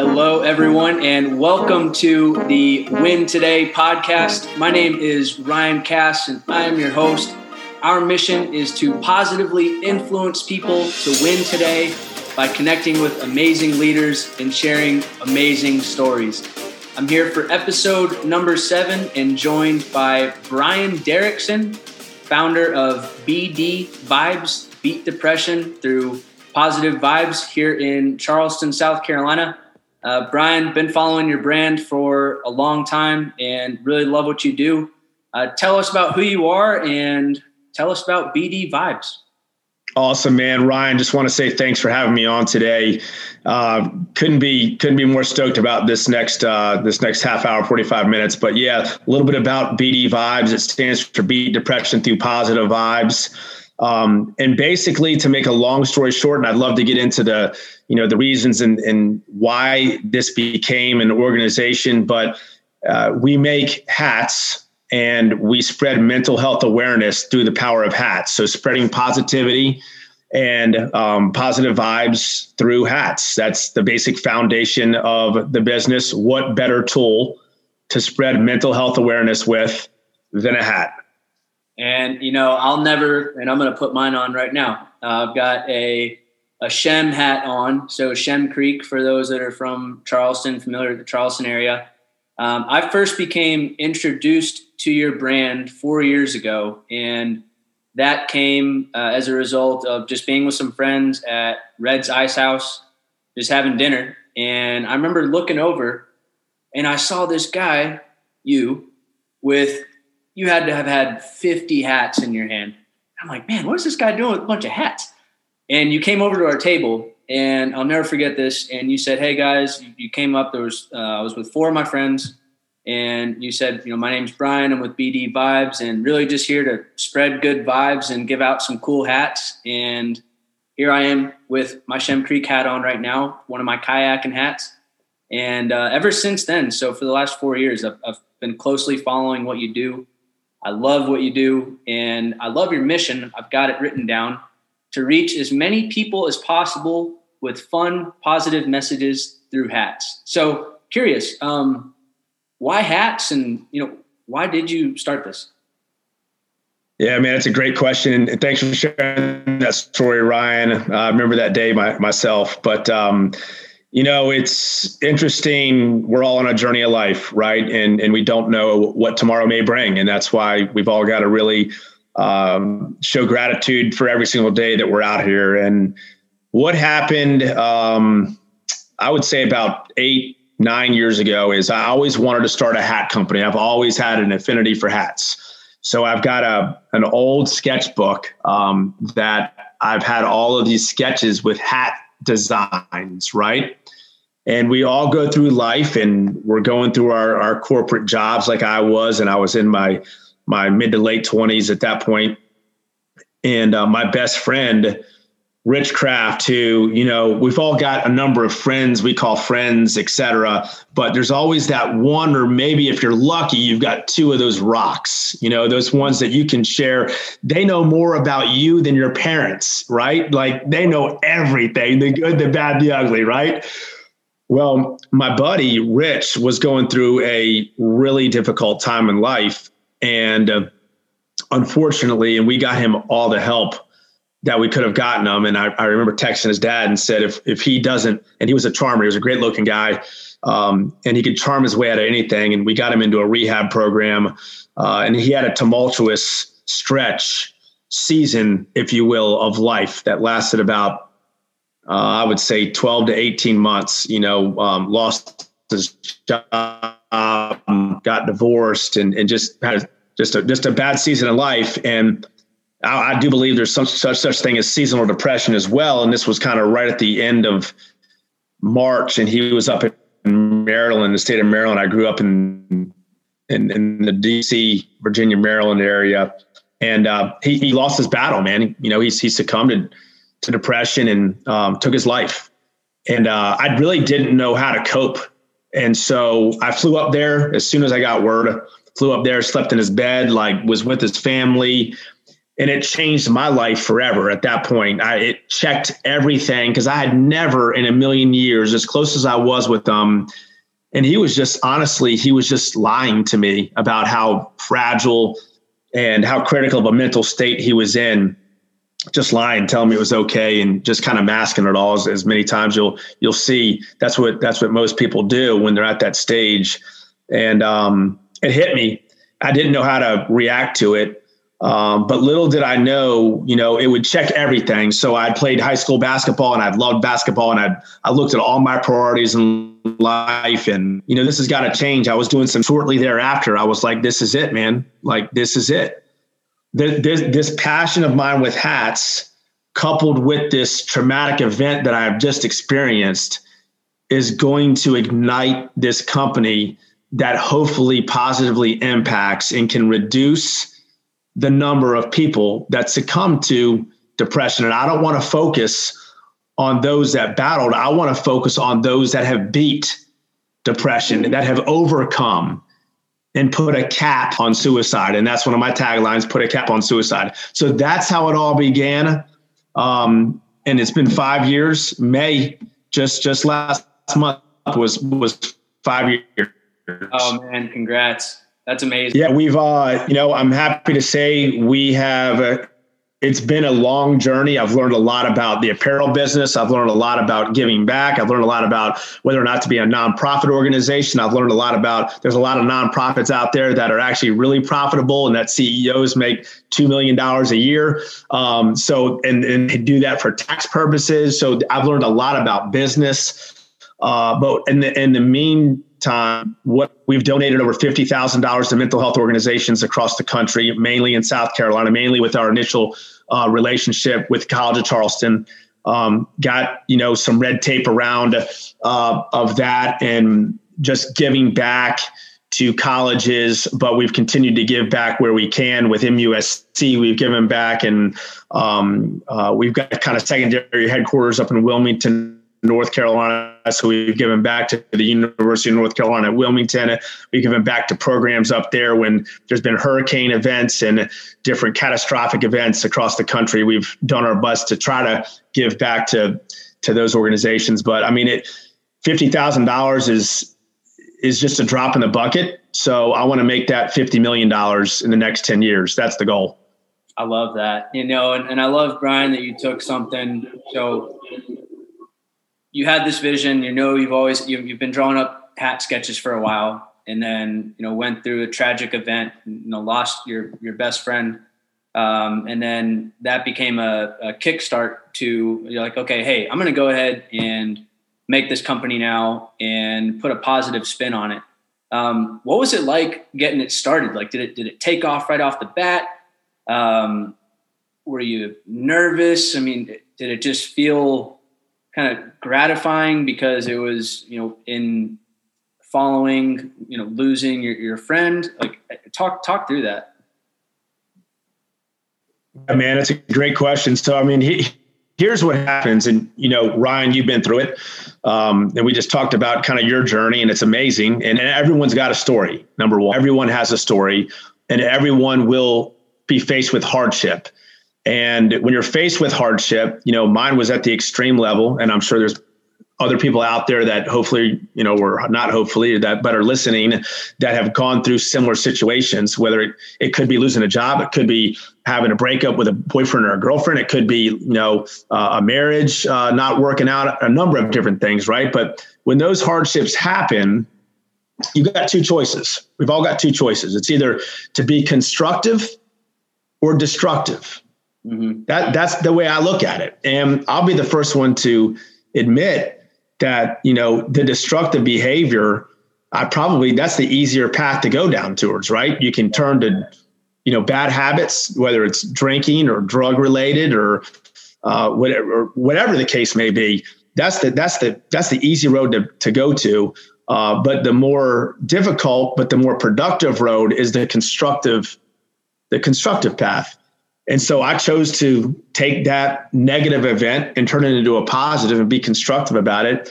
Hello, everyone, and welcome to the Win Today podcast. My name is Ryan Cass, and I am your host. Our mission is to positively influence people to win today by connecting with amazing leaders and sharing amazing stories. I'm here for episode number seven and joined by Bryan Derrickson, founder of BDVibez, Beat Depression through Positive Vibes here in Charleston, South Carolina. Uh, Bryan, been following your brand for a long time and really love what you do. Uh, tell us about who you are and tell us about BDVibez. Awesome, man. Ryan, just want to say thanks for having me on today. Uh, couldn't be couldn't be more stoked about this next uh, this next half hour, forty five minutes. But yeah, a little bit about BDVibez. It stands for Beat Depression Through Positive Vibes. Um, and basically, to make a long story short, and I'd love to get into the you know the reasons and, and why this became an organization but uh, we make hats and we spread mental health awareness through the power of hats so spreading positivity and um, positive vibes through hats that's the basic foundation of the business what better tool to spread mental health awareness with than a hat and you know i'll never and i'm going to put mine on right now uh, i've got a a Shem hat on. So Shem Creek, for those that are from Charleston, familiar with the Charleston area. Um, I first became introduced to your brand four years ago, and that came uh, as a result of just being with some friends at Red's Ice House, just having dinner. And I remember looking over, and I saw this guy, you, with you had to have had 50 hats in your hand. I'm like, man, what is this guy doing with a bunch of hats? and you came over to our table and I'll never forget this. And you said, "Hey guys, you came up. There was uh, I was with four of my friends, and you said, you know, my name's Bryan. I'm with BDVibez, and really just here to spread good vibes and give out some cool hats. And here I am with my Shem Creek hat on right now, one of my kayaking hats. And uh, ever since then, so for the last four years, I've, I've been closely following what you do. I love what you do, and I love your mission. I've got it written down to reach as many people as possible with fun, positive messages through hats. So, curious, um, why hats, and you know, why did you start this? Yeah, man, it's a great question, and thanks for sharing that story, Ryan. Uh, I remember that day my, myself, but um, you know, it's interesting. We're all on a journey of life, right? And and we don't know what tomorrow may bring, and that's why we've all got to really um, show gratitude for every single day that we're out here. And what happened, um, I would say about eight, nine years ago, is I always wanted to start a hat company. I've always had an affinity for hats. So I've got a an old sketchbook um, that I've had all of these sketches with hat designs, right? And we all go through life and we're going through our, our corporate jobs like I was, and I was in my my mid to late 20s at that point. And uh, my best friend, Rich Kraft, who, you know, we've all got a number of friends we call friends, etc. But there's always that one, or maybe if you're lucky, you've got two of those rocks, you know, those ones that you can share. They know more about you than your parents, right? Like they know everything the good, the bad, the ugly, right? Well, my buddy Rich was going through a really difficult time in life and uh, unfortunately, and we got him all the help that we could have gotten him. And I, I, remember texting his dad and said, if if he doesn't, and he was a charmer, he was a great looking guy, um, and he could charm his way out of anything. And we got him into a rehab program, uh, and he had a tumultuous stretch season, if you will, of life that lasted about, uh, I would say, twelve to eighteen months. You know, um, lost his job got divorced, and, and just had just a just a bad season of life. And I, I do believe there's some such such thing as seasonal depression as well. And this was kind of right at the end of March, and he was up in Maryland, the state of Maryland. I grew up in in, in the D.C., Virginia, Maryland area, and uh, he he lost his battle, man. You know, he's he succumbed to, to depression and um, took his life. And uh, I really didn't know how to cope and so I flew up there as soon as I got word, flew up there, slept in his bed, like was with his family. and it changed my life forever at that point. I, it checked everything because I had never in a million years, as close as I was with them, and he was just honestly, he was just lying to me about how fragile and how critical of a mental state he was in. Just lying, telling me it was okay, and just kind of masking it all as, as many times you'll you'll see. That's what that's what most people do when they're at that stage, and um, it hit me. I didn't know how to react to it um, but little did I know, you know, it would check everything. So I played high school basketball and I loved basketball and I I looked at all my priorities in life and you know this has got to change. I was doing some shortly thereafter. I was like, this is it, man. Like this is it. This, this, this passion of mine with hats, coupled with this traumatic event that I've just experienced, is going to ignite this company that hopefully positively impacts and can reduce the number of people that succumb to depression. And I don't want to focus on those that battled. I want to focus on those that have beat depression, that have overcome and put a cap on suicide. And that's one of my taglines put a cap on suicide. So that's how it all began. Um, and it's been five years. May just just last month was was five years. Oh man, congrats. That's amazing. Yeah, we've, uh, you know, I'm happy to say we have. It's been a long journey. I've learned a lot about the apparel business. I've learned a lot about giving back. I've learned a lot about whether or not to be a nonprofit organization. I've learned a lot about there's a lot of nonprofits out there that are actually really profitable and that CEOs make $2 million a year. Um, so, and, and do that for tax purposes. So I've learned a lot about business. Uh, but in the, in the mean time, what we've donated over fifty thousand dollars to mental health organizations across the country, mainly in South Carolina, mainly with our initial uh, relationship with College of Charleston. Um, got you know some red tape around uh, of that, and just giving back to colleges, but we've continued to give back where we can with MUSC. We've given back, and um, uh, we've got kind of secondary headquarters up in Wilmington, North Carolina. So we've given back to the University of North Carolina at Wilmington. We've given back to programs up there when there's been hurricane events and different catastrophic events across the country. We've done our best to try to give back to to those organizations. But I mean, it fifty thousand dollars is is just a drop in the bucket. So I want to make that fifty million dollars in the next ten years. That's the goal. I love that. You know, and, and I love Bryan that you took something so you had this vision. You know, you've always you've, you've been drawing up hat sketches for a while, and then you know went through a tragic event. You know, lost your your best friend, um, and then that became a, a kickstart to you're like, okay, hey, I'm going to go ahead and make this company now and put a positive spin on it. Um, what was it like getting it started? Like, did it did it take off right off the bat? Um, were you nervous? I mean, did it just feel kind of gratifying because it was you know in following you know losing your, your friend like talk talk through that. Yeah, man it's a great question. So i mean he, here's what happens and you know ryan you've been through it. Um, and we just talked about kind of your journey and it's amazing. And, and everyone's got a story number one. Everyone has a story and everyone will be faced with hardship and when you're faced with hardship, you know, mine was at the extreme level, and I'm sure there's other people out there that hopefully, you know, were not hopefully that but are listening that have gone through similar situations, whether it, it could be losing a job, it could be having a breakup with a boyfriend or a girlfriend, it could be, you know, uh, a marriage uh, not working out, a number of different things, right? But when those hardships happen, you've got two choices. We've all got two choices. It's either to be constructive or destructive. Mm-hmm. That that's the way I look at it, and I'll be the first one to admit that you know the destructive behavior. I probably that's the easier path to go down towards. Right, you can turn to you know bad habits, whether it's drinking or drug related or uh, whatever whatever the case may be. That's the that's the that's the easy road to to go to. Uh, but the more difficult, but the more productive road is the constructive, the constructive path. And so I chose to take that negative event and turn it into a positive and be constructive about it.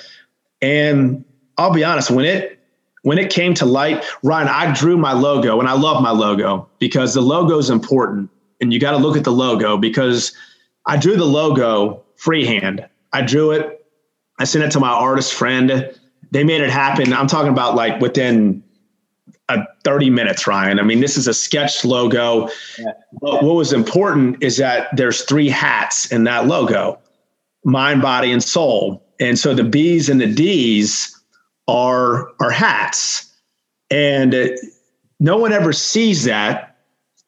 And I'll be honest, when it when it came to light, Ryan, I drew my logo and I love my logo because the logo is important. and you got to look at the logo because I drew the logo freehand. I drew it. I sent it to my artist friend. They made it happen. I'm talking about like within a 30 minutes, Ryan. I mean, this is a sketch logo. Yeah. What was important is that there's three hats in that logo mind, body, and soul. And so the B's and the D's are, are hats. And uh, no one ever sees that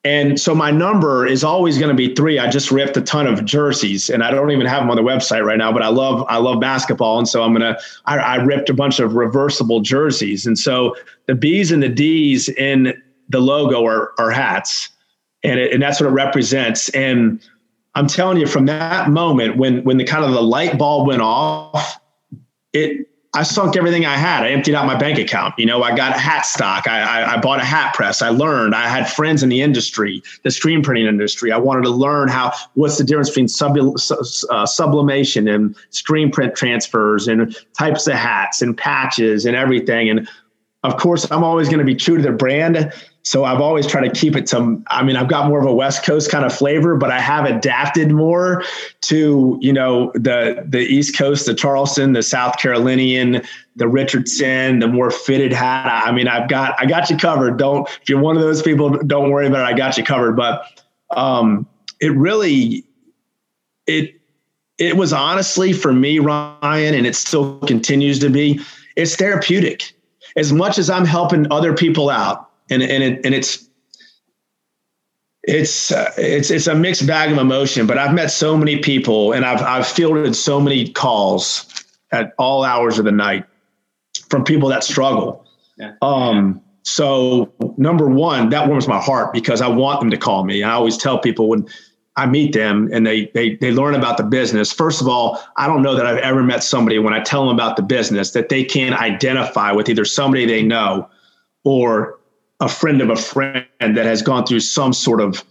and so my number is always going to be three. I just ripped a ton of jerseys, and I don't even have them on the website right now. But I love I love basketball, and so I'm gonna. I, I ripped a bunch of reversible jerseys, and so the B's and the D's in the logo are are hats, and it, and that's what it represents. And I'm telling you, from that moment when when the kind of the light bulb went off, it I sunk everything I had. I emptied out my bank account. You know, I got a hat stock. I, I, I, bought a hat press. I learned. I had friends in the industry, the screen printing industry. I wanted to learn how what's the difference between sub, uh, sublimation and screen print transfers and types of hats and patches and everything. And of course, I'm always going to be true to the brand. So I've always tried to keep it to, I mean, I've got more of a West Coast kind of flavor, but I have adapted more to, you know, the, the East Coast, the Charleston, the South Carolinian, the Richardson, the more fitted hat. I mean, I've got, I got you covered. Don't, if you're one of those people, don't worry about it. I got you covered. But um, it really, it, it was honestly for me, Ryan, and it still continues to be, it's therapeutic. As much as I'm helping other people out, and and it, and it's it's uh, it's it's a mixed bag of emotion. But I've met so many people, and I've I've fielded so many calls at all hours of the night from people that struggle. Yeah. Um, so number one, that warms my heart because I want them to call me. I always tell people when I meet them and they they they learn about the business. First of all, I don't know that I've ever met somebody when I tell them about the business that they can identify with either somebody they know or a friend of a friend that has gone through some sort of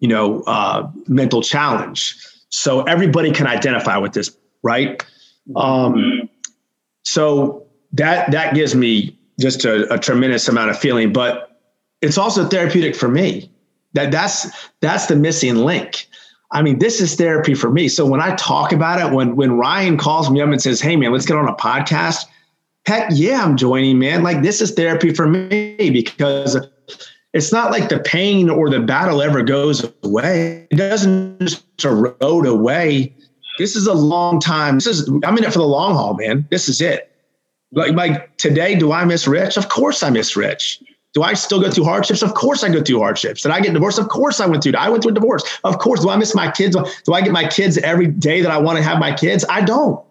you know uh, mental challenge. So everybody can identify with this right? Um, so that that gives me just a, a tremendous amount of feeling but it's also therapeutic for me. That that's that's the missing link. I mean, this is therapy for me. So when I talk about it, when when Ryan calls me up and says, "Hey, man, let's get on a podcast," heck yeah, I'm joining, man. Like this is therapy for me because it's not like the pain or the battle ever goes away. It doesn't just erode away. This is a long time. This is I'm in it for the long haul, man. This is it. Like, like today, do I miss Rich? Of course I miss Rich. Do I still go through hardships? Of course I go through hardships. Did I get divorced? Of course I went through. I went through a divorce. Of course. Do I miss my kids? Do I get my kids every day that I want to have my kids? I don't.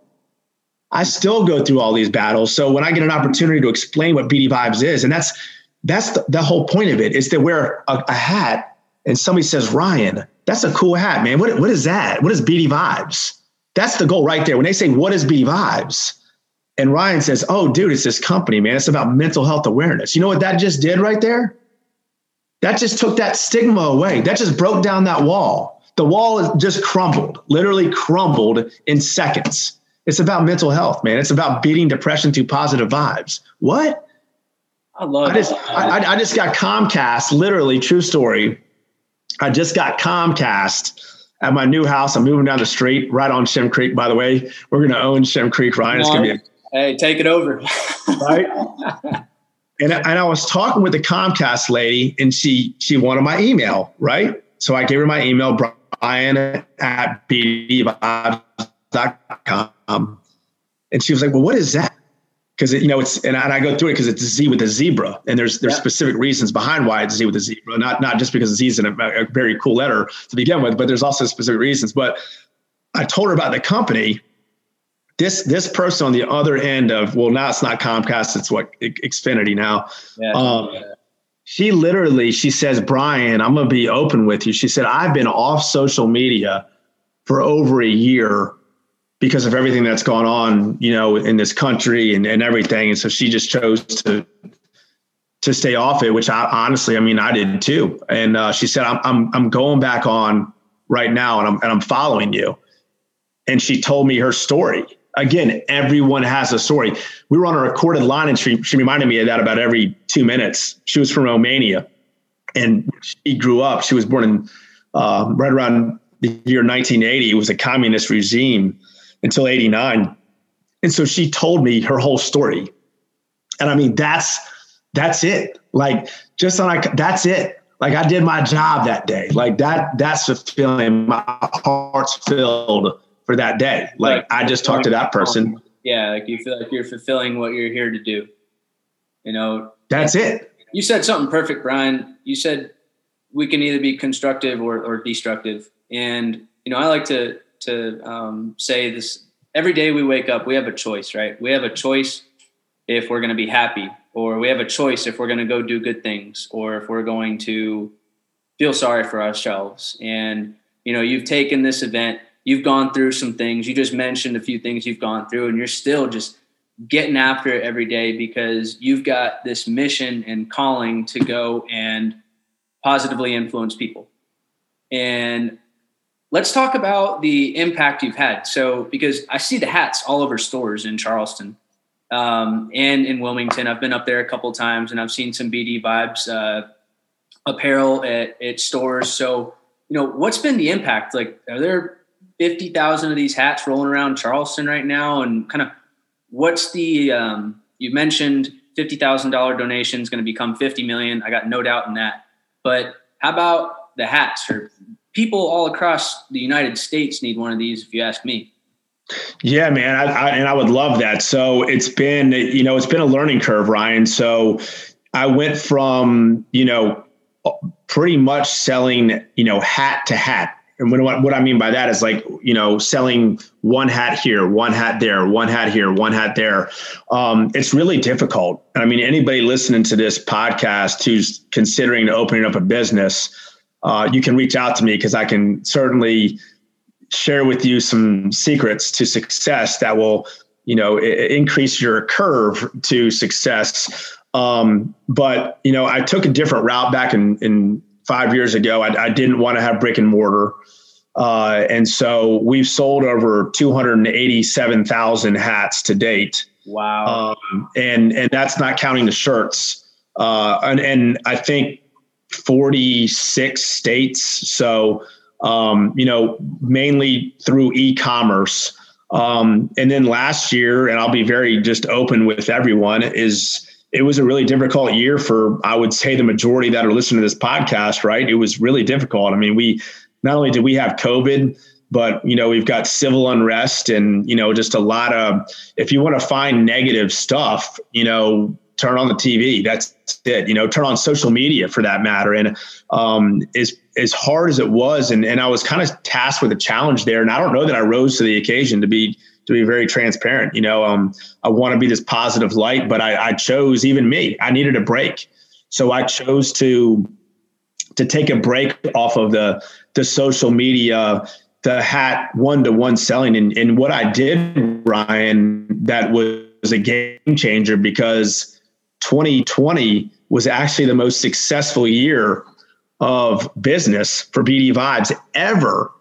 I still go through all these battles. So when I get an opportunity to explain what BDVibez is, and that's that's the, the whole point of it, is to wear a, a, hat and somebody says, Ryan, that's a cool hat, man. What, what is that? What is BDVibez? That's the goal right there. When they say, what is BDVibez? And Ryan says, oh, dude, it's this company, man. It's about mental health awareness. You know what that just did right there? That just took that stigma away. That just broke down that wall. The wall just crumbled, literally crumbled in seconds it's about mental health, man. It's about beating depression through positive vibes. What? I love I just, I, I just got Comcast, literally, true story. I just got Comcast at my new house. I'm moving down the street right on Shem Creek, by the way. We're going to own Shem Creek, Ryan. It's to be a, Hey, take it over. right? And, and I was talking with the Comcast lady, and she she wanted my email, right? So I gave her my email, Bryan at bdvibez.com and she was like, well, what is that? Because you know it's and I, and I, go through it because it's Z with a zebra, and there's there's yeah. specific reasons behind why it's Z with a zebra, not not just because Z is a, a very cool letter to begin with, but there's also specific reasons. But I told her about the company. This this person on the other end of well now it's not Comcast it's what Xfinity now. Yeah, um, yeah. She literally she says Bryan I'm gonna be open with you. She said I've been off social media for over a year because of everything that's gone on, you know, in this country and, and everything. And so she just chose to to stay off it, which I honestly, I mean, I did too. And uh, she said, I'm, I'm, I'm going back on right now and I'm, and I'm following you. And she told me her story. Again, everyone has a story. We were on a recorded line and she, she reminded me of that about every two minutes. She was from Romania and she grew up. She was born in uh, right around the year 1980. It was a communist regime until 89. And so she told me her whole story. And I mean, that's, that's it. Like just like, that's it. Like I did my job that day. Like that, that's the feeling. My heart's filled for that day. Like, like I just talked to that person. Yeah. Like you feel like you're fulfilling what you're here to do. You know, that's it. You said something perfect, Bryan. You said we can either be constructive or, or destructive. And, you know, I like to, to um, say this every day we wake up, we have a choice, right? We have a choice if we're going to be happy, or we have a choice if we're going to go do good things, or if we're going to feel sorry for ourselves. And, you know, you've taken this event, you've gone through some things, you just mentioned a few things you've gone through, and you're still just getting after it every day because you've got this mission and calling to go and positively influence people. And let's talk about the impact you've had. So, because I see the hats all over stores in Charleston um, and in Wilmington. I've been up there a couple times and I've seen some BDVibez uh, apparel at, at stores. So, you know, what's been the impact? Like, are there 50,000 of these hats rolling around Charleston right now? And kind of what's the, um, you mentioned $50,000 donation is going to become 50 million. I got no doubt in that. But how about the hats or people all across the United States need one of these, if you ask me. Yeah, man, I, I, and I would love that. So it's been, you know, it's been a learning curve, Ryan. So I went from, you know, pretty much selling, you know, hat to hat. And what, what I mean by that is like, you know, selling one hat here, one hat there, one hat here, one hat there. Um, it's really difficult. I mean, anybody listening to this podcast who's considering opening up a business, uh, you can reach out to me because I can certainly share with you some secrets to success that will, you know, I- increase your curve to success. Um, but you know, I took a different route back in, in five years ago. I, I didn't want to have brick and mortar. Uh, and so we've sold over 287,000 hats to date. Wow. Um, and, and that's not counting the shirts. Uh, and, and I think 46 states. So, um, you know, mainly through e-commerce. Um, and then last year, and I'll be very just open with everyone, is it was a really difficult year for I would say the majority that are listening to this podcast. Right, it was really difficult. I mean, we not only did we have COVID, but you know we've got civil unrest and you know just a lot of if you want to find negative stuff, you know turn on the TV. That's it. You know, turn on social media for that matter. And um, as as hard as it was, and and I was kind of tasked with a challenge there. And I don't know that I rose to the occasion to be to be very transparent. You know, um, I want to be this positive light, but I, I chose even me. I needed a break, so I chose to to take a break off of the the social media the hat one to one selling and, and what I did, Ryan, that was a game changer because 2020 was actually the most successful year of business for BDVibez ever.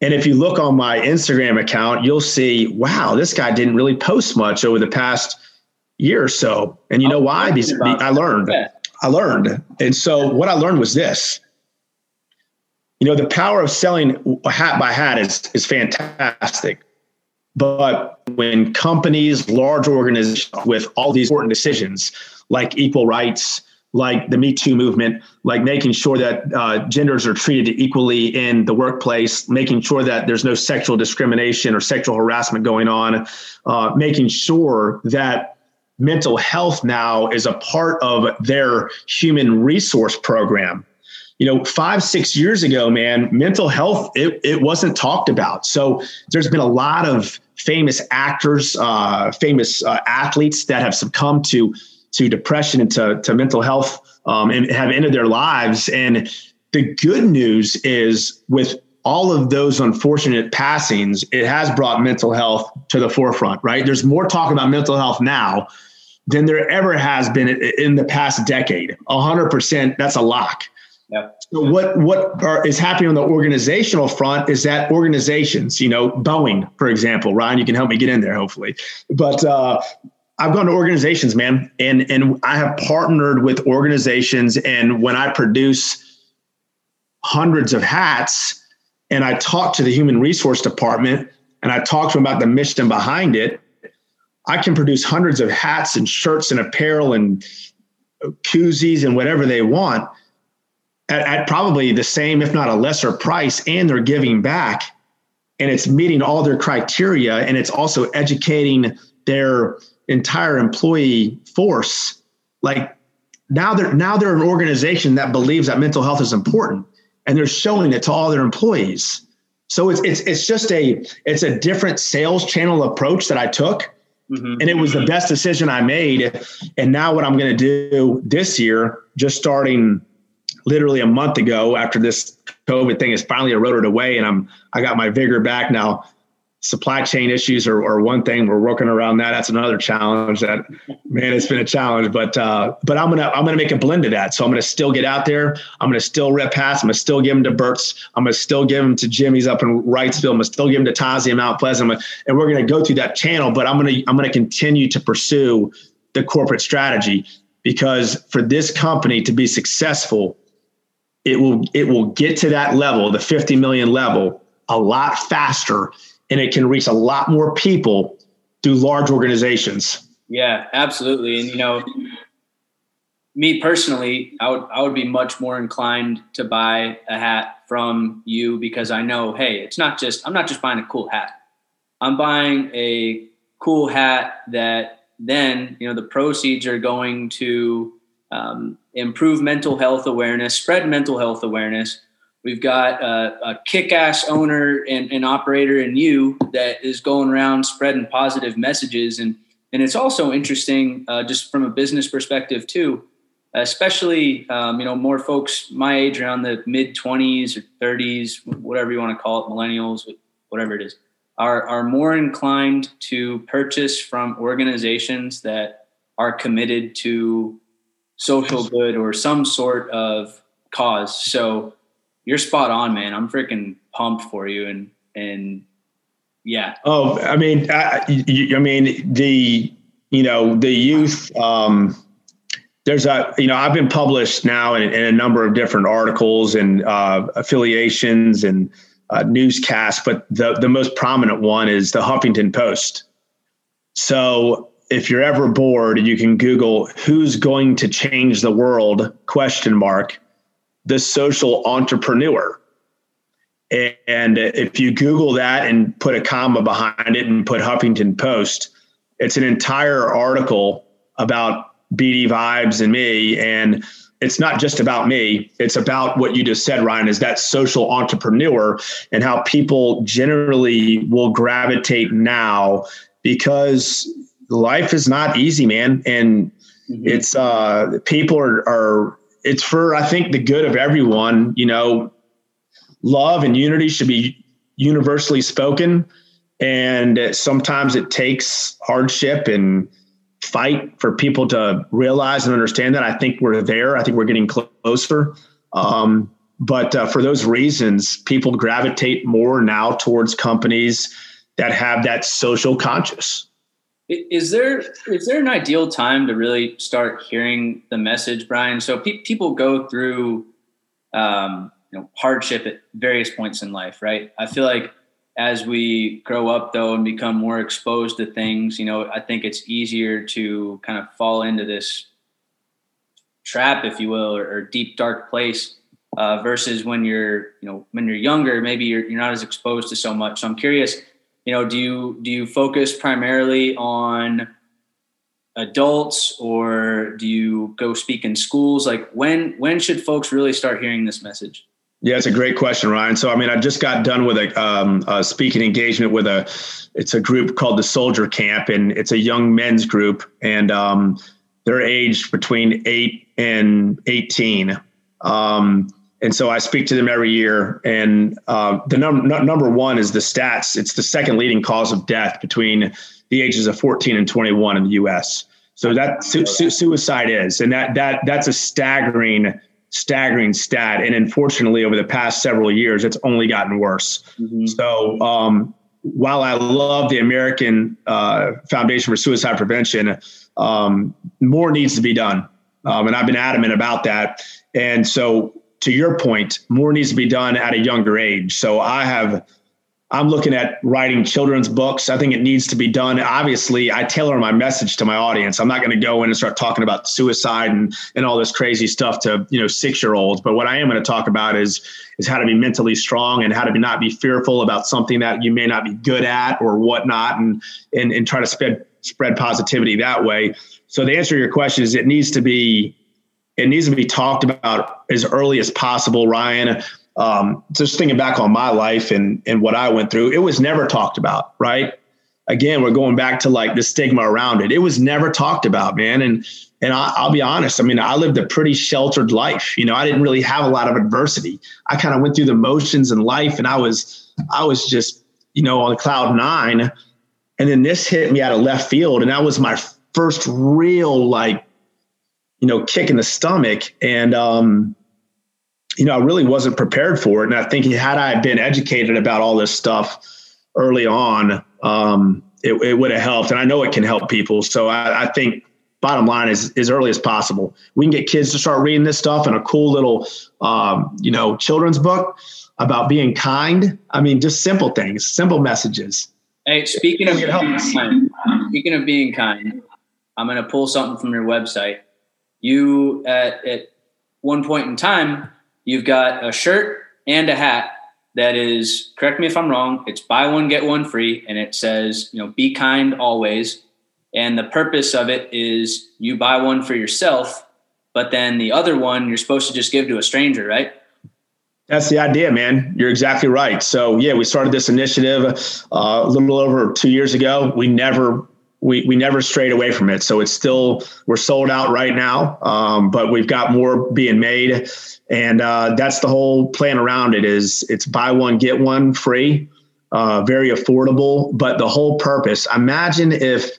And if you look on my Instagram account, you'll see, wow, this guy didn't really post much over the past year or so. And you know why? Because I learned. I learned. And so what I learned was this. You know, the power of selling hat by hat is is fantastic. But when companies, large organizations with all these important decisions like equal rights, like the Me Too movement, like making sure that uh, genders are treated equally in the workplace, making sure that there's no sexual discrimination or sexual harassment going on, uh, making sure that mental health now is a part of their human resource program you know, five, six years ago, man, mental health, it, it wasn't talked about. So there's been a lot of famous actors, uh, famous uh, athletes that have succumbed to to depression and to, to mental health um, and have ended their lives. And the good news is with all of those unfortunate passings, it has brought mental health to the forefront, right? There's more talk about mental health now than there ever has been in the past decade. 100%, that's a lock. Yep. So what what are, is happening on the organizational front is that organizations, you know, Boeing, for example, Ryan, you can help me get in there, hopefully. But uh, I've gone to organizations, man, and and I have partnered with organizations, and when I produce hundreds of hats and I talk to the human resource department and I talk to them about the mission behind it, I can produce hundreds of hats and shirts and apparel and koozies and whatever they want at, at probably the same, if not a lesser price, and they're giving back and it's meeting all their criteria and it's also educating their entire employee force. Like now they're now they're an organization that believes that mental health is important and they're showing it to all their employees. So it's it's it's just a it's a different sales channel approach that i took mm-hmm. and it was the best decision i made. And now what i'm going to do this year just starting literally a month ago after this COVID thing has finally eroded away and I'm I got my vigor back now. Supply chain issues are, are one thing. We're working around that. That's another challenge. That man, it's been a challenge. But uh, but I'm gonna I'm gonna make a blend of that. So I'm gonna still get out there. I'm gonna still rep pass. I'm gonna still give them to Burt's. I'm gonna still give them to Jimmy's up in Wrightsville. I'm gonna still give them to Tazi and Mount Pleasant. And we're gonna go through that channel. But I'm gonna I'm gonna continue to pursue the corporate strategy because for this company to be successful, it will it will get to that level, the 50 million level, a lot faster, and it can reach a lot more people through large organizations. Yeah, absolutely. And you know, me personally, I would I would be much more inclined to buy a hat from you because I know, hey, it's not just I'm not just buying a cool hat. I'm buying a cool hat that then, you know, the proceeds are going to um, improve mental health awareness, spread mental health awareness. We've got a, a kick-ass owner and, and, operator in you that is going around spreading positive messages, and and it's also interesting uh, just from a business perspective too, especially um, you know more folks my age around the mid twenties or thirties, whatever you want to call it, millennials, whatever it is, are are more inclined to purchase from organizations that are committed to social good or some sort of cause. So you're spot on, man. I'm freaking pumped for you. And, and yeah. Oh, I mean, I, I mean, the, you know, the youth, um, there's a, you know, I've been published now in, in a number of different articles and uh, affiliations and uh, newscasts, but the, the most prominent one is the Huffington Post. So if you're ever bored, you can Google who's going to change the world question mark the social entrepreneur. And if you Google that and put a comma behind it and put Huffington Post, it's an entire article about BDVibez and me. And it's not just about me. It's about what you just said, Ryan, is that social entrepreneur and how people generally will gravitate now because life is not easy, man. And mm-hmm. it's uh people are are it's for I think the good of everyone, you know, love and unity should be universally spoken. And sometimes it takes hardship and fight for people to realize and understand that. I think we're there. I think we're getting closer. Um, but uh, for those reasons, people gravitate more now towards companies that have that social conscious. Is there is there an ideal time to really start hearing the message, Bryan? So pe- people go through um, you know hardship at various points in life, right? I feel like as we grow up though and become more exposed to things, you know, I think it's easier to kind of fall into this trap, if you will, or, or deep dark place uh, versus when you're you know when you're younger, maybe you're you're not as exposed to so much. So I'm curious you know do you do you focus primarily on adults or do you go speak in schools? Like when when should folks really start hearing this message? Yeah it's a great question ryan. So i mean i just got done with a, um, a speaking engagement with a it's a group called the soldier camp and it's a young men's group and um, they're aged between 8 and 18 um, and so I speak to them every year. And uh, the num- n- number one is the stats. It's the second leading cause of death between the ages of 14 and 21 in the U.S. So that su- su- suicide is, and that that that's a staggering, staggering stat. And unfortunately, over the past several years, it's only gotten worse. Mm-hmm. So um, while I love the American uh, Foundation for Suicide Prevention, um, more needs to be done. Um, and I've been adamant about that. And so to your point, more needs to be done at a younger age. So I have I'm looking at writing children's books. I think it needs to be done. Obviously, I tailor my message to my audience. I'm not going to go in and start talking about suicide and, and all this crazy stuff to, you know, six year olds. But what I am going to talk about is, is how to be mentally strong and how to be, not be fearful about something that you may not be good at or whatnot and, and, and try to spread, spread positivity that way. So the answer to your question is it needs to be, it needs to be talked about as early as possible, Ryan um, just thinking back on my life and and what I went through, it was never talked about, right? Again, we're going back to like the stigma around it. It was never talked about, man. And and I, will be honest. I mean, I lived a pretty sheltered life. You know, I didn't really have a lot of adversity. I kind of went through the motions in life, and I was I was just you know on cloud nine. And then this hit me out of left field, and that was my first real like you know kick in the stomach. And um, you know, I really wasn't prepared for it. And I think had I been educated about all this stuff early on, um, it, it would have helped. And I know it can help people. So I, I, think bottom line is as early as possible. We can get kids to start reading this stuff in a cool little, um, you know, children's book about being kind. I mean, just simple things, simple messages. Hey, speaking of being kind, speaking of being kind, I'm going to pull something from your website. You at, at one point in time you've got a shirt and a hat that is correct me if i'm wrong it's buy one get one free and it says you know be kind always and the purpose of it is you buy one for yourself but then the other one you're supposed to just give to a stranger right that's the idea, man. You're exactly right. So yeah, we started this initiative uh, a little over two years ago. We never we, we never strayed away from it. So it's still, we're sold out right now, um, but we've got more being made. And uh, that's the whole plan around it is it's buy one, get one free, uh, very affordable. But the whole purpose, imagine if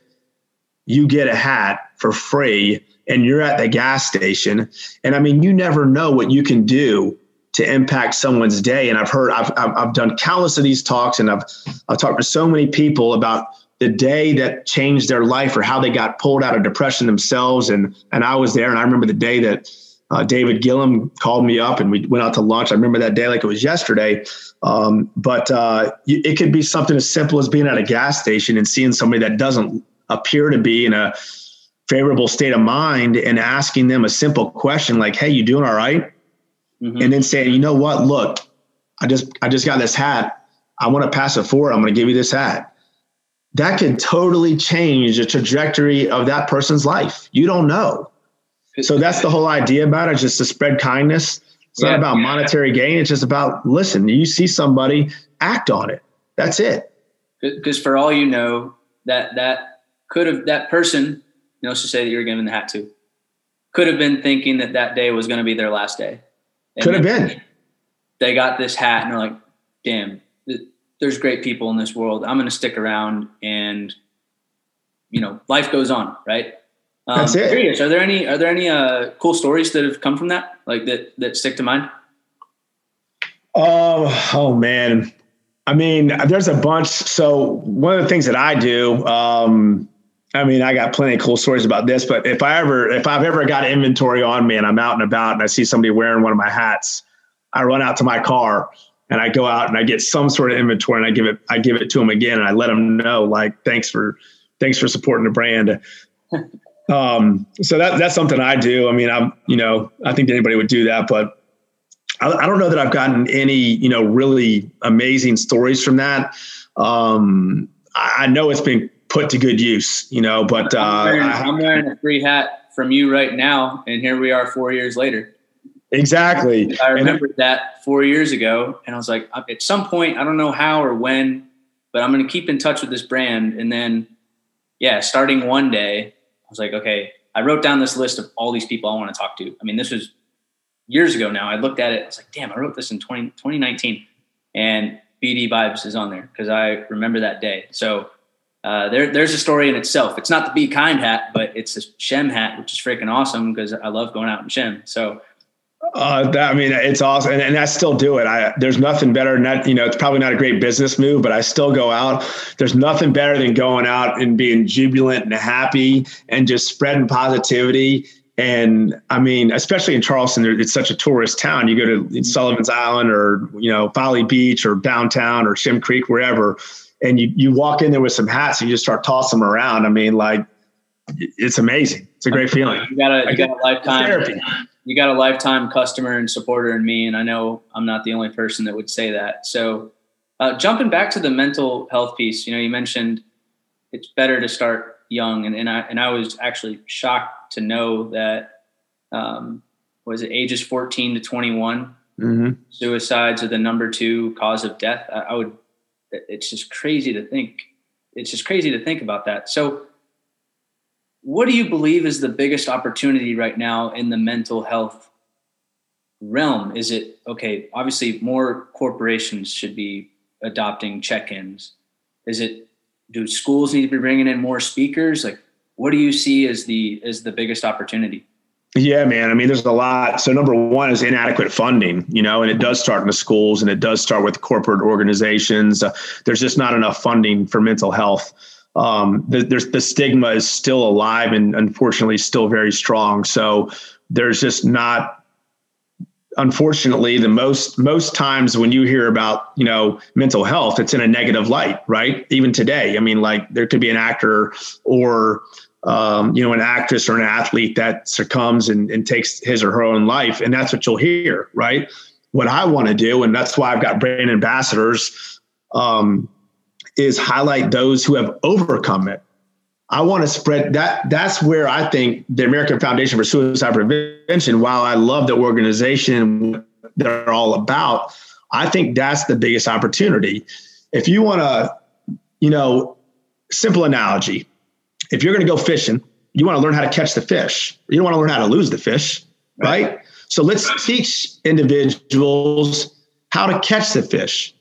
you get a hat for free and you're at the gas station. And I mean, you never know what you can do to impact someone's day. And I've heard, I've, I've done countless of these talks and I've, I've talked to so many people about the day that changed their life or how they got pulled out of depression themselves. And and I was there, and I remember the day that uh, David Gillum called me up, and we went out to lunch. I remember that day like it was yesterday. Um, but uh, it could be something as simple as being at a gas station and seeing somebody that doesn't appear to be in a favorable state of mind and asking them a simple question like, "Hey, you doing all right?" mm-hmm. And then saying, "You know what? Look, I just I just got this hat. I want to pass it forward. I'm going to give you this hat." That can totally change the trajectory of that person's life. You don't know. So that's the whole idea about it, just to spread kindness. It's yeah, not about yeah. monetary gain. It's just about listen, you see somebody, act on it. That's it. Because for all you know, that that could have that person, you know, let's just say that you're giving the hat to, could have been thinking that that day was going to be their last day. And could have been. They got this hat and they're like, damn, there's great people in this world. I'm going to stick around and, you know, life goes on. Right. Um, That's it. Curious, are there any, are there any, uh, cool stories that have come from that? Like that, that stick to mind? Oh, oh man. I mean, there's a bunch. So one of the things that I do, um, I mean, I got plenty of cool stories about this, but if I ever, if I've ever got inventory on me and I'm out and about and I see somebody wearing one of my hats, I run out to my car and I go out and I get some sort of inventory and I give it I give it to them again and I let them know like thanks for thanks for supporting the brand. um, so that that's something I do. I mean, I'm you know I think anybody would do that, but I, I don't know that I've gotten any you know really amazing stories from that. Um, I, I know it's been put to good use, you know, but uh, I'm, wearing, I'm wearing a free hat from you right now, and here we are four years later. Exactly. I remember that four years ago, and I was like, at some point, I don't know how or when, but I'm going to keep in touch with this brand. And then, yeah, starting one day, I was like, okay, I wrote down this list of all these people I want to talk to. I mean, this was years ago now. I looked at it, I was like, damn, I wrote this in 20, 2019, and BDVibez is on there because I remember that day. So uh, there, there's a story in itself. It's not the Be Kind hat, but it's a Shem hat, which is freaking awesome because I love going out in Shem. So uh, that, I mean, it's awesome, and, and I still do it. I there's nothing better than that. You know, it's probably not a great business move, but I still go out. There's nothing better than going out and being jubilant and happy and just spreading positivity And I mean, especially in Charleston, it's such a tourist town. You go to mm-hmm. Sullivan's Island or, you know, Folly Beach or downtown or Shem Creek, wherever, and you, you walk in there with some hats and you just start tossing them around. I mean, like, it's amazing. It's a great feeling. You got a, you got a lifetime. Therapy. You got a lifetime customer and supporter in me, and I know I'm not the only person that would say that. So, uh, jumping back to the mental health piece, you know, you mentioned it's better to start young, and, and I and I was actually shocked to know that um, was it ages 14 to 21 mm-hmm. suicides are the number two cause of death. I, I would. It's just crazy to think. It's just crazy to think about that. So what do you believe is the biggest opportunity right now in the mental health realm? Is it okay? Obviously, more corporations should be adopting check-ins. Is it do schools need to be bringing in more speakers? Like, what do you see as the as the biggest opportunity? Yeah, man. I mean, there's a lot. So number one is inadequate funding, you know, and it does start in the schools and it does start with corporate organizations. Uh, there's just not enough funding for mental health um, the, there's the stigma is still alive and unfortunately still very strong. So there's just not unfortunately the most most times when you hear about you know mental health it's in a negative light right even today i mean like there could be an actor or um, you know an actress or an athlete that succumbs and, and takes his or her own life and that's what you'll hear right what i want to do and that's why i've got brand ambassadors um, is highlight those who have overcome it. I want to spread that. That's where I think the American Foundation for Suicide Prevention, while I love the organization they're all about, I think that's the biggest opportunity. If you want to, you know, simple analogy, if you're going to go fishing, you want to learn how to catch the fish. You don't want to learn how to lose the fish, right? right? So let's teach individuals how to catch the fish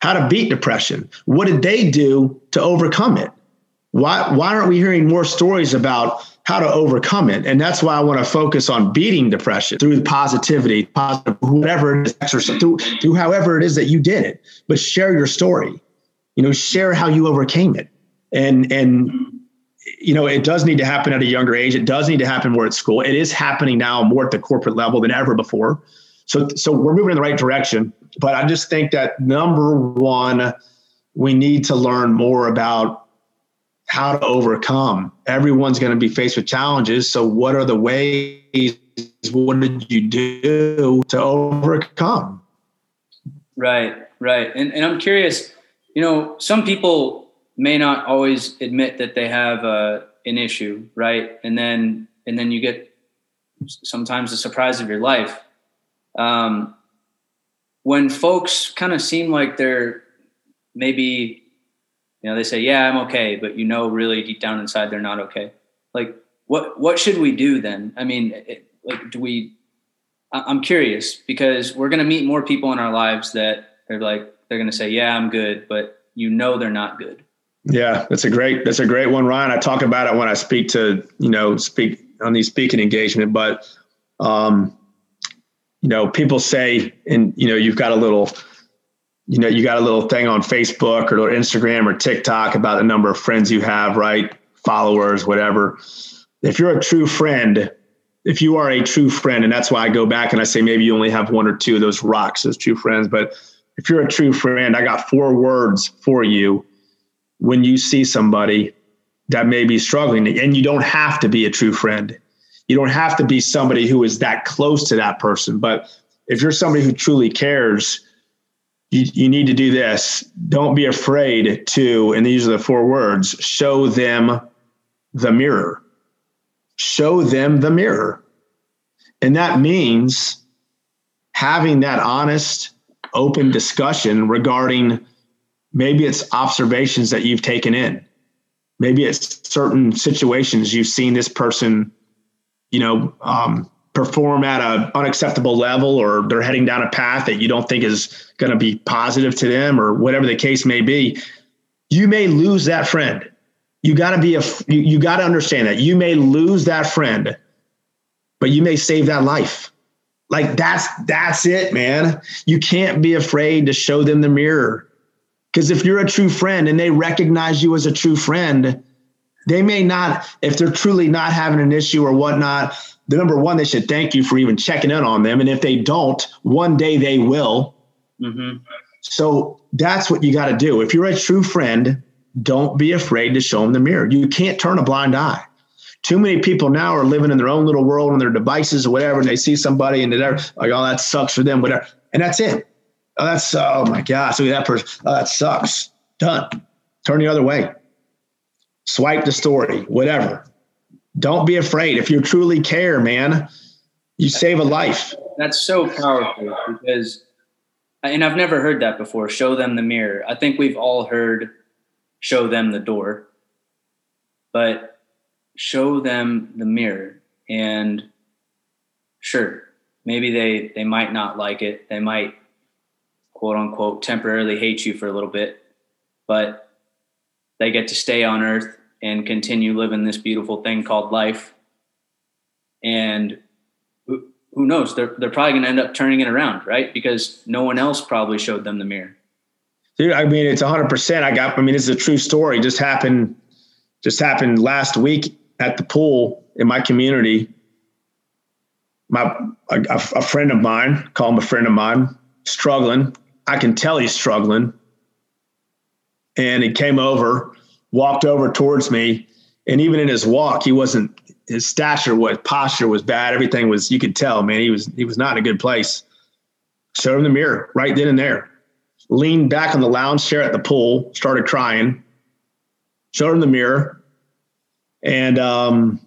how to beat depression. What did they do to overcome it? Why, why aren't we hearing more stories about how to overcome it? And that's why I want to focus on beating depression through positivity, positive, whatever it is, exercise, through, through however it is that you did it. But share your story. You know, share how you overcame it. And and you know, it does need to happen at a younger age. It does need to happen more at school. It is happening now more at the corporate level than ever before. So so we're moving in the right direction. But I just think that number one, we need to learn more about how to overcome. Everyone's going to be faced with challenges. So, what are the ways? What did you do to overcome? Right, right. And, and I'm curious, you know, some people may not always admit that they have uh, an issue, right? And then, and then you get sometimes the surprise of your life. Um, when folks kind of seem like they're maybe you know they say yeah i'm okay but you know really deep down inside they're not okay. Like what what should we do then? I mean it, like do we i'm curious because we're going to meet more people in our lives that they're like they're going to say yeah i'm good but you know they're not good. Yeah that's a great that's a great one ryan. I talk about it when i speak to you know speak on these speaking engagement but um you know, people say, and you know, you've got a little, you know, you got a little thing on Facebook or Instagram or TikTok about the number of friends you have, right? Followers, whatever. If you're a true friend, if you are a true friend, and that's why I go back and I say maybe you only have one or two of those rocks as true friends, but if you're a true friend, I got four words for you when you see somebody that may be struggling, and you don't have to be a true friend you don't have to be somebody who is that close to that person. But if you're somebody who truly cares, you, you need to do this. Don't be afraid to, and these are the four words show them the mirror. Show them the mirror. And that means having that honest, open discussion regarding maybe it's observations that you've taken in. Maybe it's certain situations you've seen this person you know, um, perform at an unacceptable level or they're heading down a path that you don't think is going to be positive to them or whatever the case may be, you may lose that friend. You got to be a you, you got to understand that you may lose that friend, but you may save that life. Like that's that's it, man. You can't be afraid to show them the mirror. Because if you're a true friend and they recognize you as a true friend, They may not, if they're truly not having an issue or whatnot, the number one, they should thank you for even checking in on them. And if they don't, one day they will. Mm-hmm. So that's what you got to do. If you're a true friend, don't be afraid to show them the mirror. You can't turn a blind eye. Too many people now are living in their own little world on their devices or whatever, and they see somebody and they're like, "Oh, that sucks for them," whatever, and that's it. Oh, that's oh my gosh, look at that person. Oh, that sucks. Done. Turn the other way. Swipe the story, whatever. Don't be afraid. If you truly care, man, you save a life. That's so powerful because, and I've never heard that before. Show them the mirror. I think we've all heard show them the door, but show them the mirror. And sure, maybe they, they might not like it. They might quote unquote temporarily hate you for a little bit, but they get to stay on earth and continue living this beautiful thing called life. And who, who knows? They're, they're probably going to end up turning it around, right? Because no one else probably showed them the mirror. Dude, I mean, it's 100%. I got, I mean, it's a true story. Just happened, just happened last week at the pool in my community. My, a, a friend of mine, call him a friend of mine, struggling. I can tell he's struggling. And he came over walked over towards me, and even in his walk, he wasn't. His stature, what posture was bad. Everything was. You could tell, man. He was. He was not in a good place. Showed him the mirror right then and there. Leaned back on the lounge chair at the pool. Started crying. Showed him the mirror, and um,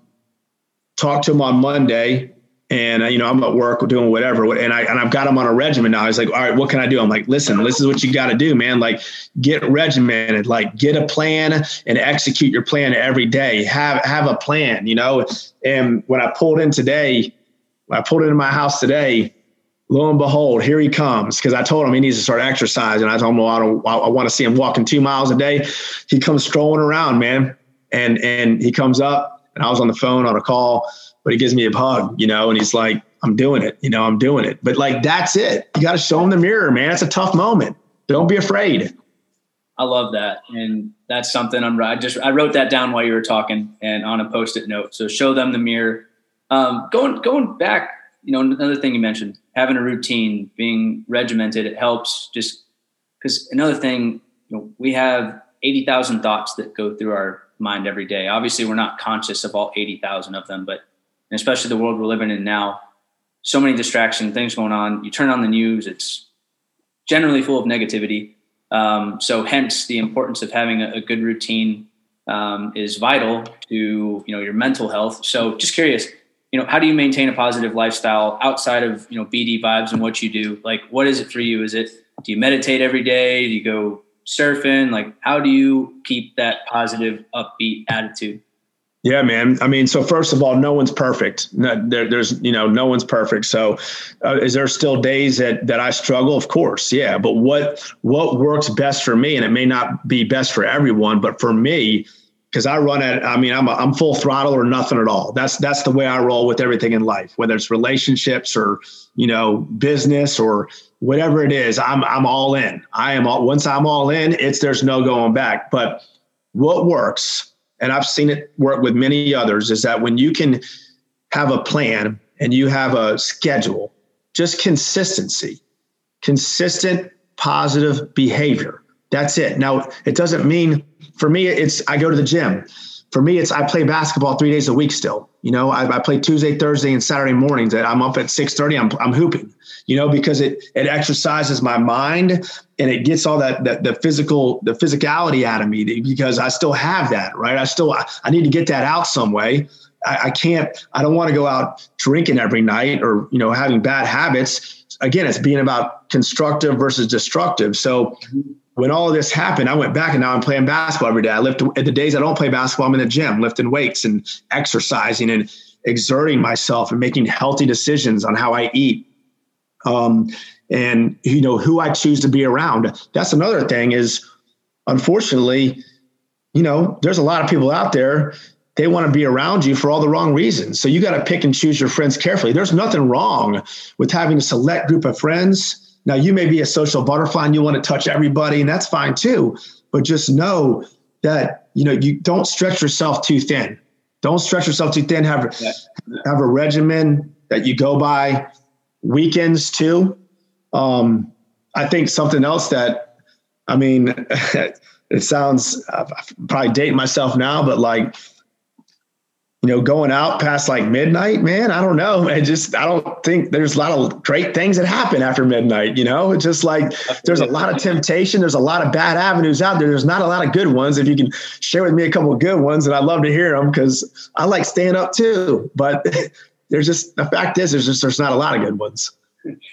talked to him on Monday and you know I'm at work doing whatever, and I and I've got him on a regimen now. He's like, all right, what can I do? I'm like, listen, this is what you got to do, man. Like, get regimented, like get a plan and execute your plan every day. Have have a plan, you know. And when I pulled in today, I pulled into my house today, lo and behold, here he comes. Because I told him he needs to start exercising. I told him, well, I, don't, I want to see him walking two miles a day. He comes strolling around, man, and and he comes up, and I was on the phone on a call but he gives me a hug, you know, and he's like, I'm doing it, you know, I'm doing it. But like, that's it. You got to show him the mirror, man. It's a tough moment. Don't be afraid. I love that. And that's something I'm I just, I wrote that down while you were talking and on a post-it note. So show them the mirror. Um, going, going back, you know, another thing you mentioned, having a routine, being regimented, it helps just because another thing, you know, we have 80,000 thoughts that go through our mind every day. Obviously we're not conscious of all 80,000 of them, but and especially the world we're living in now, so many distractions, things going on. You turn on the news, it's generally full of negativity. Um, so hence the importance of having a, a good routine um, is vital to you know your mental health. So just curious, you know, how do you maintain a positive lifestyle outside of you know BDVibez and what you do? Like, what is it for you? Is it do you meditate every day? Do you go surfing? Like, how do you keep that positive, upbeat attitude? Yeah, man. I mean, so first of all, no one's perfect. No, there, there's, you know, no one's perfect. So, uh, is there still days that that I struggle? Of course, yeah. But what what works best for me, and it may not be best for everyone, but for me, because I run at, I mean, I'm a, I'm full throttle or nothing at all. That's that's the way I roll with everything in life, whether it's relationships or you know business or whatever it is. I'm I'm all in. I am all. Once I'm all in, it's there's no going back. But what works and I've seen it work with many others, is that when you can have a plan and you have a schedule, just consistency, consistent positive behavior. That's it. Now, it doesn't mean for me, it's I go to the gym. For me, it's I play basketball three days a week still. You know, I, I play Tuesday, Thursday, and Saturday mornings. I'm up at 6:30. I'm I'm hooping you know, because it it exercises my mind and it gets all that, that the physical the physicality out of me because I still have that, right? I still I, I need to get that out some way. I, I can't. I don't want to go out drinking every night or you know having bad habits. Again, it's being about constructive versus destructive. So mm-hmm. When all of this happened, I went back and now I'm playing basketball every day. I lift at the days I don't play basketball, I'm in the gym lifting weights and exercising and exerting myself and making healthy decisions on how I eat um, and you know who I choose to be around. That's another thing. Is unfortunately, you know, there's a lot of people out there. They want to be around you for all the wrong reasons. So you got to pick and choose your friends carefully. There's nothing wrong with having a select group of friends. Now you may be a social butterfly and you want to touch everybody, and that's fine too. But just know that you know you don't stretch yourself too thin. Don't stretch yourself too thin. Have yeah. have a regimen that you go by. Weekends too. Um, I think something else that I mean, it sounds I'm probably dating myself now, but like you know, going out past like midnight, man, I don't know. I just, I don't think there's a lot of great things that happen after midnight. You know, it's just like there's a lot of temptation. There's a lot of bad avenues out there. There's not a lot of good ones. If you can share with me a couple of good ones, and I'd love to hear them because I like staying up too. But there's just the fact is, there's just, there's not a lot of good ones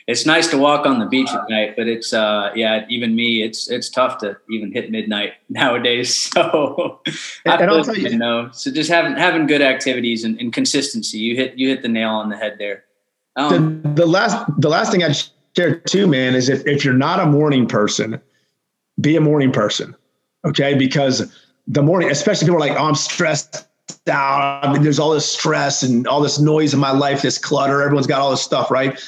it's nice to walk on the beach at night, but it's uh yeah, even me, it's it's tough to even hit midnight nowadays. So I and I'll tell you, you know, so just having having good activities and, and, consistency. You hit you hit the nail on the head there. Um, the, the last the last thing I'd share too, man, is if if you're not a morning person, be a morning person. Okay, because the morning, especially people are like, oh, I'm stressed out. I mean, there's all this stress and all this noise in my life, this clutter. Everyone's got all this stuff, right?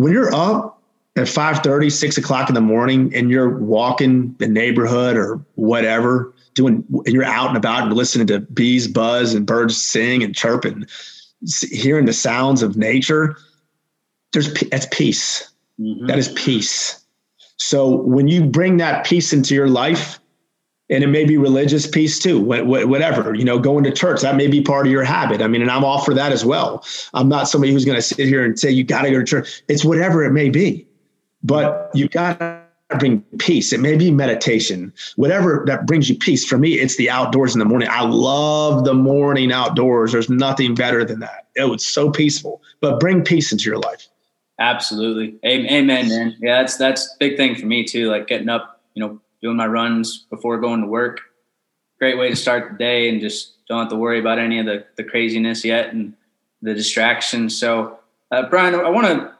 When you're up at 5 30, 6 o'clock in the morning and you're walking the neighborhood or whatever, doing and you're out and about and listening to bees buzz and birds sing and chirp and hearing the sounds of nature, there's that's peace. Mm-hmm. That is peace. So when you bring that peace into your life, and it may be religious peace too whatever you know going to church that may be part of your habit. I mean and i'm all for that as well. I'm not somebody who's going to sit here and say you got to go to church. It's whatever it may be. But you got to bring peace. It may be meditation. Whatever that brings you peace for me it's the outdoors in the morning. I love the morning outdoors. There's nothing better than that. It was so peaceful. But bring peace into your life. Absolutely. Amen man. Yeah that's that's big thing for me too like getting up you know doing my runs before going to work. Great way to start the day and just don't have to worry about any of the, the craziness yet and the distractions. So, uh, Bryan, I want to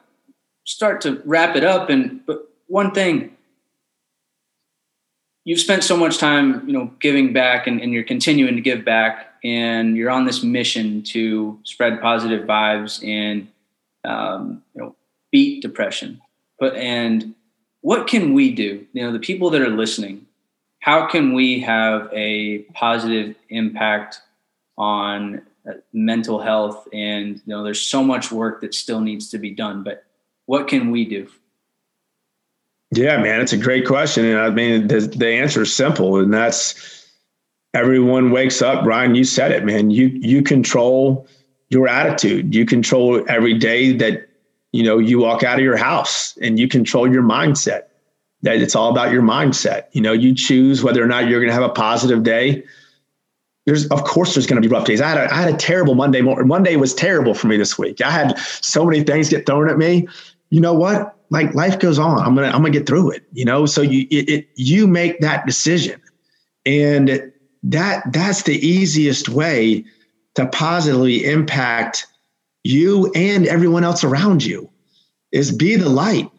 start to wrap it up. And but one thing, you've spent so much time, you know, giving back, and, and you're continuing to give back, and you're on this mission to spread positive vibes and um, you know beat depression. But and what can we do? You know, the people that are listening, how can we have a positive impact on uh, mental health? And, you know, there's so much work that still needs to be done, but what can we do? Yeah, man, it's a great question. And I mean, the, the answer is simple, and that's everyone wakes up. Ryan, you said it, man. You you control your attitude. You control every day that you know you walk out of your house and you control your mindset that it's all about your mindset. You know you choose whether or not you're going to have a positive day. There's of course there's going to be rough days. I had a, I had a terrible monday morning monday was terrible for me this week. I had so many things get thrown at me. You know what? Like life goes on. I'm gonna i'm gonna get through it you know? So you it, it you make that decision. And that that's the easiest way to positively impact you and everyone else around you is be the light.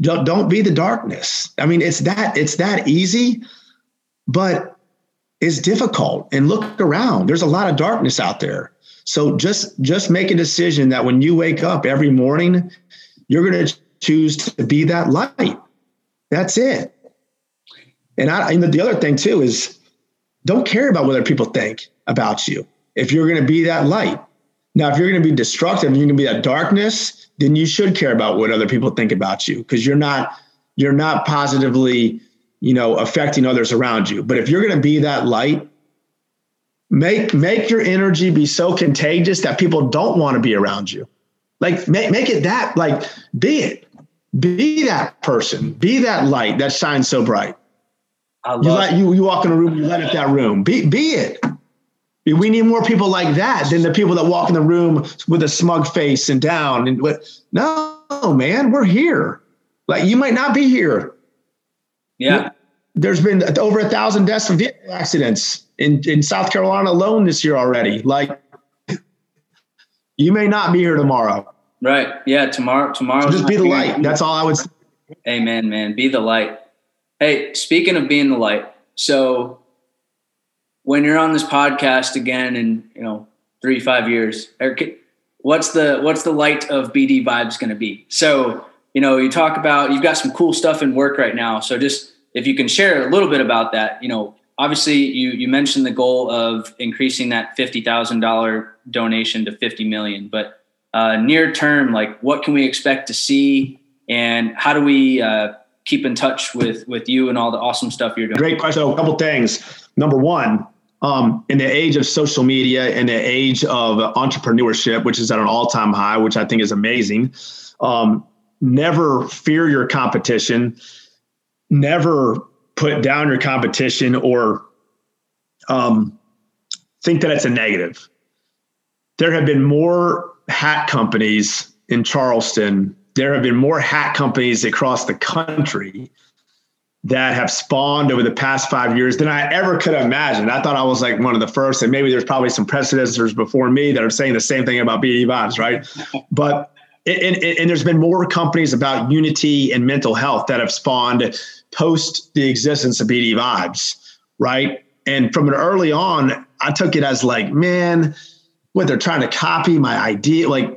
Don't, don't be the darkness. I mean it's that it's that easy but it's difficult. And look around. There's a lot of darkness out there. So just just make a decision that when you wake up every morning you're going to choose to be that light. That's it. And i and the other thing too is don't care about what other people think about you. If you're going to be that light now, if you're going to be destructive, you're going to be that darkness, then you should care about what other people think about you because you're not you're not positively, you know, affecting others around you. But if you're going to be that light, make make your energy be so contagious that people don't want to be around you. Like make make it that like be it. Be that person. Be that light that shines so bright. I love you, let, you you walk in a room, you light up that room. Be be it. We need more people like that than the people that walk in the room with a smug face and down and what. No, man, we're here. Like you might not be here. Yeah. There's been over a thousand deaths from vehicle accidents in, in South Carolina alone this year already. Like you may not be here tomorrow. Right. Yeah. Tomorrow, tomorrow. So just be the light. That's all I would say. Amen, man. Be the light. Hey, speaking of being the light, so when you're on this podcast again in you know three five years what's the what's the light of BDVibez going to be so you know you talk about you've got some cool stuff in work right now so just if you can share a little bit about that you know obviously you you mentioned the goal of increasing that fifty thousand dollar donation to fifty million, but uh, near term, like what can we expect to see, and how do we uh, keep in touch with with you and all the awesome stuff you're doing? Great question. So a couple things. Number one, um, in the age of social media, in the age of entrepreneurship, which is at an all time high, which I think is amazing. Um, never fear your competition. Never put down your competition or um, think that it's a negative. There have been more hat companies in Charleston. There have been more hat companies across the country that have spawned over the past five years than I ever could have imagined. I thought I was like one of the first, and maybe there's probably some predecessors before me that are saying the same thing about BDVibez, right? but and, and, and, there's been more companies about unity and mental health that have spawned post the existence of BDVibez, right? And from an early on, I took it as like, man, what they're trying to copy my idea, like.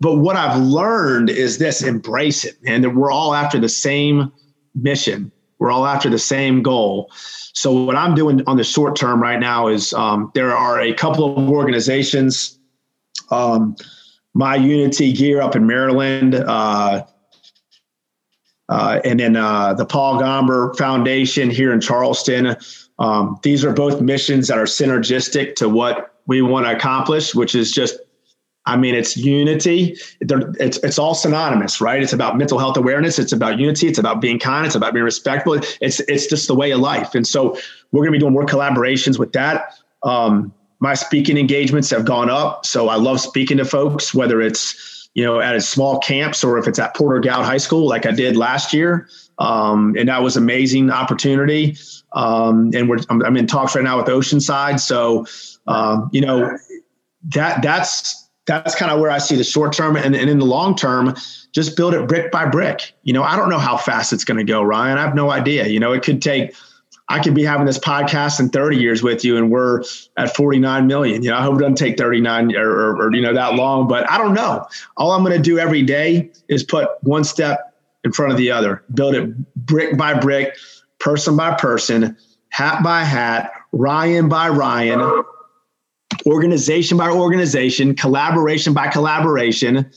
But what I've learned is this: embrace it, and that we're all after the same mission we're all after the same goal. So what I'm doing on the short term right now is um, there are a couple of organizations. Um, my Unity Gear up in Maryland, uh, uh, and then uh, the Paul Gomber Foundation here in Charleston. Um, these are both missions that are synergistic to what we want to accomplish, which is just I mean, it's unity. It's it's all synonymous, right? It's about mental health awareness. It's about unity. It's about being kind. It's about being respectful. It's it's just the way of life. And so we're going to be doing more collaborations with that. Um, my speaking engagements have gone up, so I love speaking to folks, whether it's you know at a small camps or if it's at Porter Gaud High School, like I did last year. Um, and that was amazing opportunity. Um, and we're I'm, I'm, in talks right now with Oceanside, so um, you know that that's that's kind of where I see the short term and, and in the long term, just build it brick by brick. You know, I don't know how fast it's going to go, Ryan. I have no idea. You know, it could take, I could be having this podcast in 30 years with you and we're at 49 million. You know, I hope it doesn't take 39 or, or, or you know, that long, but I don't know. All I'm going to do every day is put one step in front of the other, build it brick by brick, person by person, hat by hat, Ryan by Ryan organization by organization, collaboration by collaboration,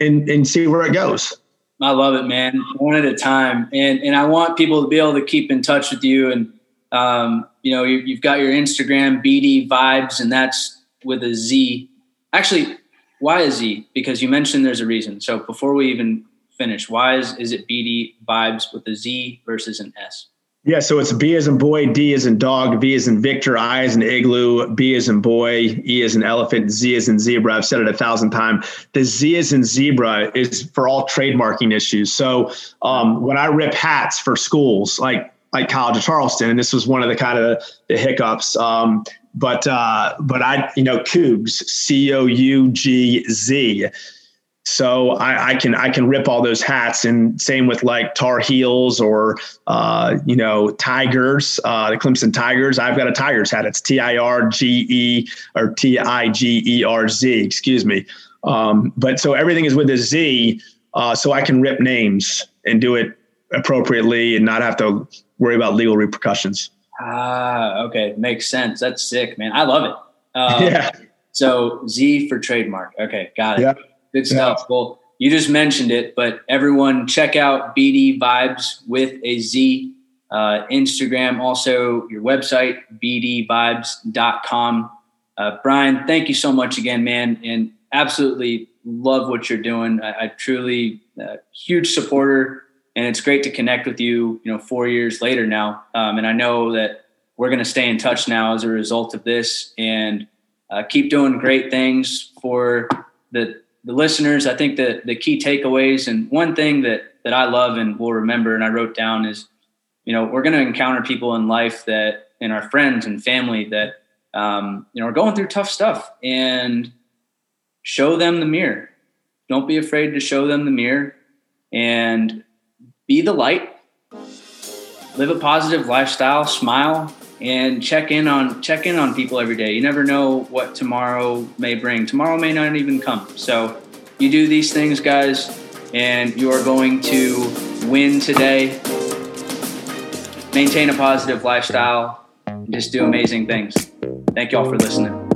and and see where it goes. I love it, man. One at a time, and and I want people to be able to keep in touch with you. And um, you know, you, have got your Instagram BDVibez, and that's with a Z. Actually, why a Z? Because you mentioned there's a reason. So before we even finish, why is is it BD Vibes with a Z versus an S? Yeah, so it's B as in boy, D as in dog, V as in Victor, I as in igloo, B as in boy, E as in elephant, Z as in zebra. I've said it a thousand times. The Z as in zebra is for all trademarking issues. So um, when I rip hats for schools like like College of Charleston, and this was one of the kind of the hiccups. Um, but uh, but I you know Cougs C O U G Z so I, I, can I can rip all those hats, and same with like Tar Heels or uh, you know Tigers, uh, the Clemson Tigers. I've got a Tigers hat. It's T I R G E or T I G E R Z. Excuse me. Um, but so everything is with a Z, uh, so I can rip names and do it appropriately and not have to worry about legal repercussions. Ah, okay, makes sense. That's sick, man. I love it. Um, yeah. So Z for trademark. Okay, got it. Yeah. Good stuff. Yeah. Well, you just mentioned it, but everyone check out BDVibez with a Z. Uh, Instagram, also your website, bdvibez.com. Uh, Bryan, thank you so much again, man, and absolutely love what you're doing. I, I truly, uh, huge supporter, and it's great to connect with you. You know, four years later now, um, and I know that we're going to stay in touch now as a result of this, and uh, keep doing great things for the the listeners, I think that the key takeaways and one thing that that I love and will remember and I wrote down is, you know, we're going to encounter people in life that in our friends and family that um, you know are going through tough stuff and show them the mirror. Don't be afraid to show them the mirror and be the light. Live a positive lifestyle, smile, and check in on check in on people every day. You never know what tomorrow may bring. Tomorrow may not even come. So you do these things, guys, and you are going to win today. maintain a positive lifestyle, just do amazing things. Thank you all for listening.